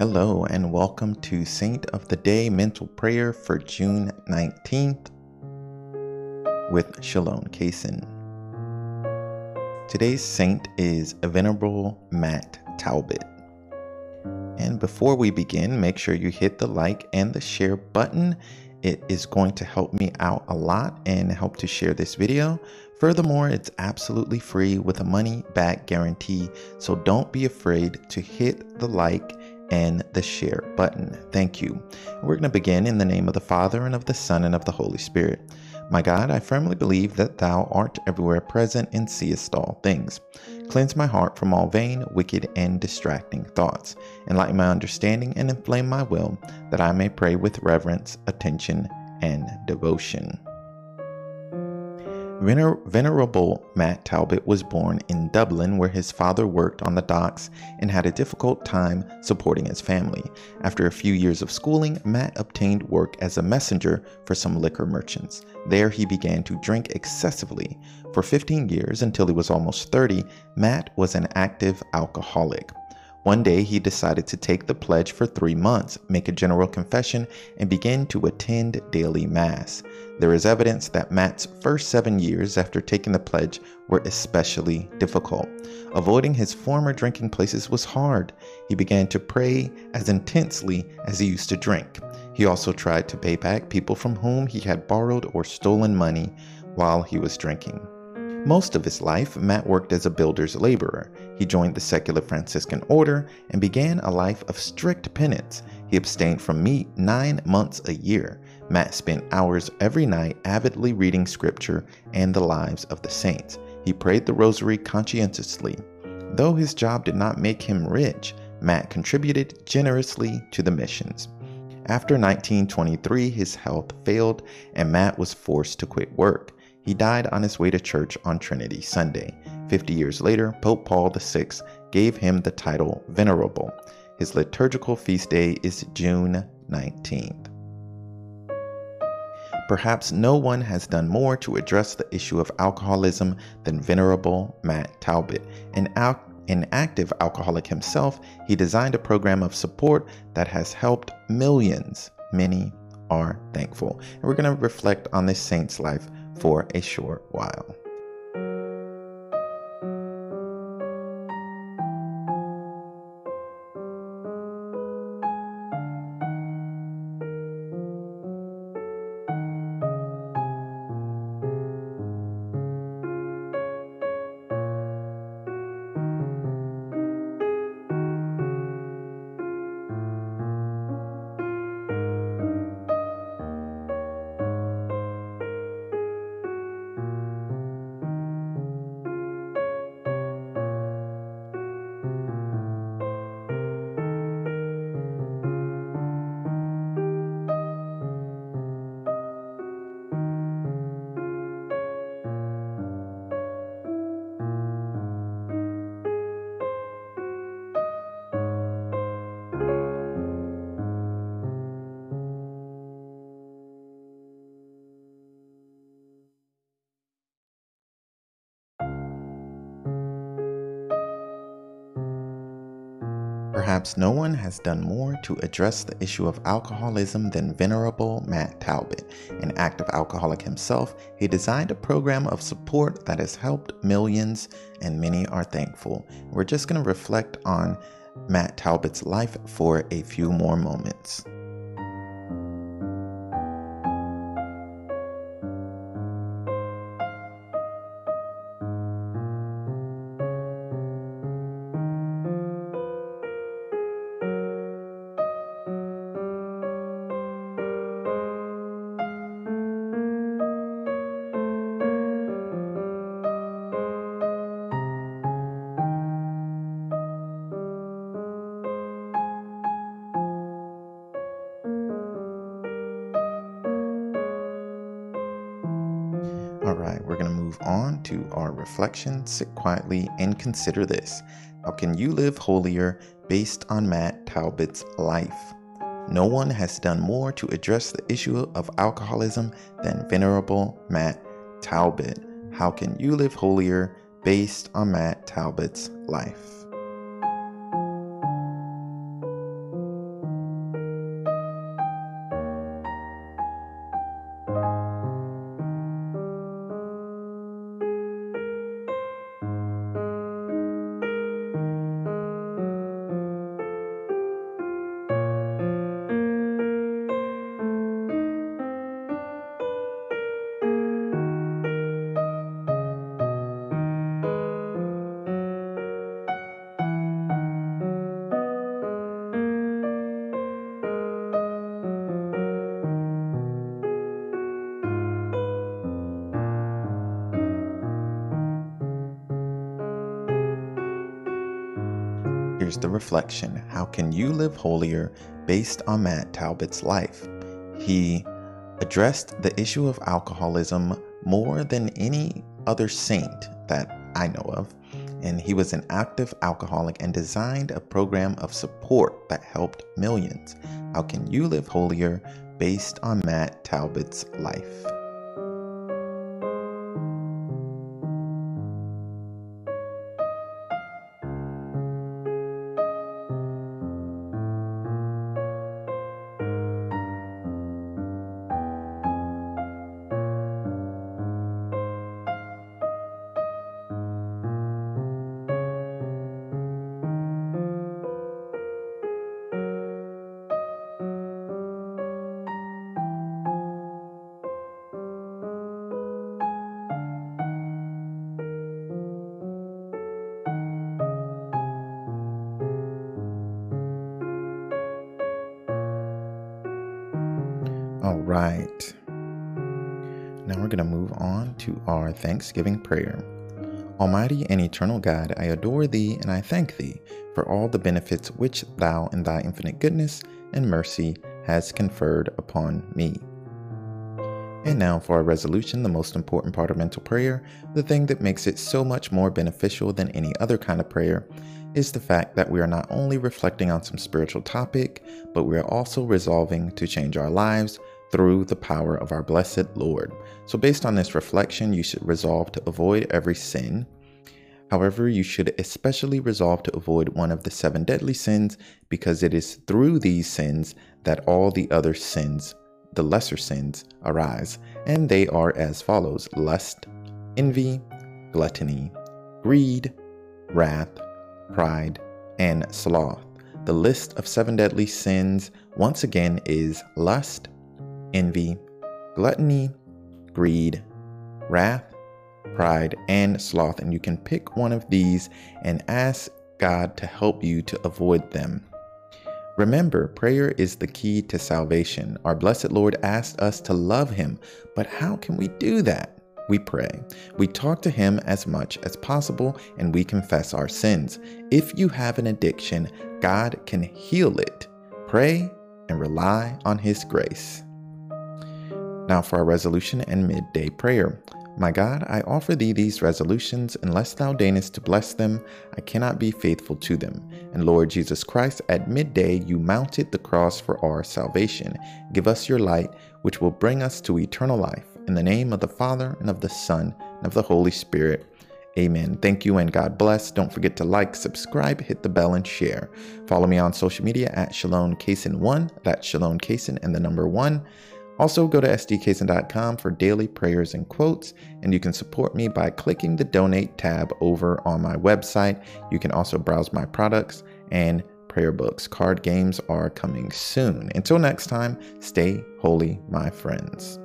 Hello, and welcome to Saint of the Day Mental Prayer for June 19th with Shalom Kaysen. Today's saint is Venerable Matt Talbot. And before we begin, make sure you hit the like and the share button. It is going to help me out a lot and help to share this video. Furthermore, it's absolutely free with a money back guarantee, so don't be afraid to hit the like and the share button. Thank you. We're going to begin in the name of the Father, and of the Son, and of the Holy Spirit. My God, I firmly believe that Thou art everywhere present and seest all things. Cleanse my heart from all vain, wicked, and distracting thoughts. Enlighten my understanding and inflame my will, that I may pray with reverence, attention, and devotion. Vener- Venerable Matt Talbot was born in Dublin, where his father worked on the docks and had a difficult time supporting his family. After a few years of schooling, Matt obtained work as a messenger for some liquor merchants. There, he began to drink excessively. For 15 years, until he was almost 30, Matt was an active alcoholic. One day, he decided to take the pledge for three months, make a general confession, and begin to attend daily Mass. There is evidence that Matt's first seven years after taking the pledge were especially difficult. Avoiding his former drinking places was hard. He began to pray as intensely as he used to drink. He also tried to pay back people from whom he had borrowed or stolen money while he was drinking. Most of his life, Matt worked as a builder's laborer. He joined the secular Franciscan order and began a life of strict penance. He abstained from meat nine months a year. Matt spent hours every night avidly reading scripture and the lives of the saints. He prayed the rosary conscientiously. Though his job did not make him rich, Matt contributed generously to the missions. After 1923, his health failed and Matt was forced to quit work. He died on his way to church on Trinity Sunday. Fifty years later, Pope Paul VI gave him the title Venerable. His liturgical feast day is June 19th. Perhaps no one has done more to address the issue of alcoholism than Venerable Matt Talbot. An, al- an active alcoholic himself, he designed a program of support that has helped millions. Many are thankful. And we're going to reflect on this saint's life for a short while. Perhaps no one has done more to address the issue of alcoholism than Venerable Matt Talbot. An active alcoholic himself, he designed a program of support that has helped millions, and many are thankful. We're just going to reflect on Matt Talbot's life for a few more moments. Right, we're going to move on to our reflection. Sit quietly and consider this. How can you live holier based on Matt Talbot's life? No one has done more to address the issue of alcoholism than Venerable Matt Talbot. How can you live holier based on Matt Talbot's life? The reflection How can you live holier based on Matt Talbot's life? He addressed the issue of alcoholism more than any other saint that I know of, and he was an active alcoholic and designed a program of support that helped millions. How can you live holier based on Matt Talbot's life? Right. Now we're going to move on to our Thanksgiving prayer. Almighty and eternal God, I adore thee and I thank thee for all the benefits which thou in thy infinite goodness and mercy has conferred upon me. And now for our resolution, the most important part of mental prayer, the thing that makes it so much more beneficial than any other kind of prayer, is the fact that we are not only reflecting on some spiritual topic, but we are also resolving to change our lives through the power of our blessed Lord. So, based on this reflection, you should resolve to avoid every sin. However, you should especially resolve to avoid one of the seven deadly sins because it is through these sins that all the other sins, the lesser sins, arise. And they are as follows lust, envy, gluttony, greed, wrath, pride, and sloth. The list of seven deadly sins, once again, is lust, envy, gluttony, greed, wrath, pride, and sloth. And you can pick one of these and ask God to help you to avoid them. Remember, prayer is the key to salvation. Our blessed Lord asked us to love him, but how can we do that? We pray. We talk to him as much as possible and we confess our sins. If you have an addiction, God can heal it. Pray and rely on his grace. Now for our resolution and midday prayer. My God, I offer thee these resolutions, unless thou deignest to bless them, I cannot be faithful to them. And Lord Jesus Christ, at midday you mounted the cross for our salvation. Give us your light, which will bring us to eternal life. In the name of the Father, and of the Son, and of the Holy Spirit. Amen. Thank you and God bless. Don't forget to like, subscribe, hit the bell, and share. Follow me on social media at Shalom Kaysen1. That's Shalom Kaysen and the number one. Also, go to sdkaysen.com for daily prayers and quotes, and you can support me by clicking the donate tab over on my website. You can also browse my products and prayer books. Card games are coming soon. Until next time, stay holy, my friends.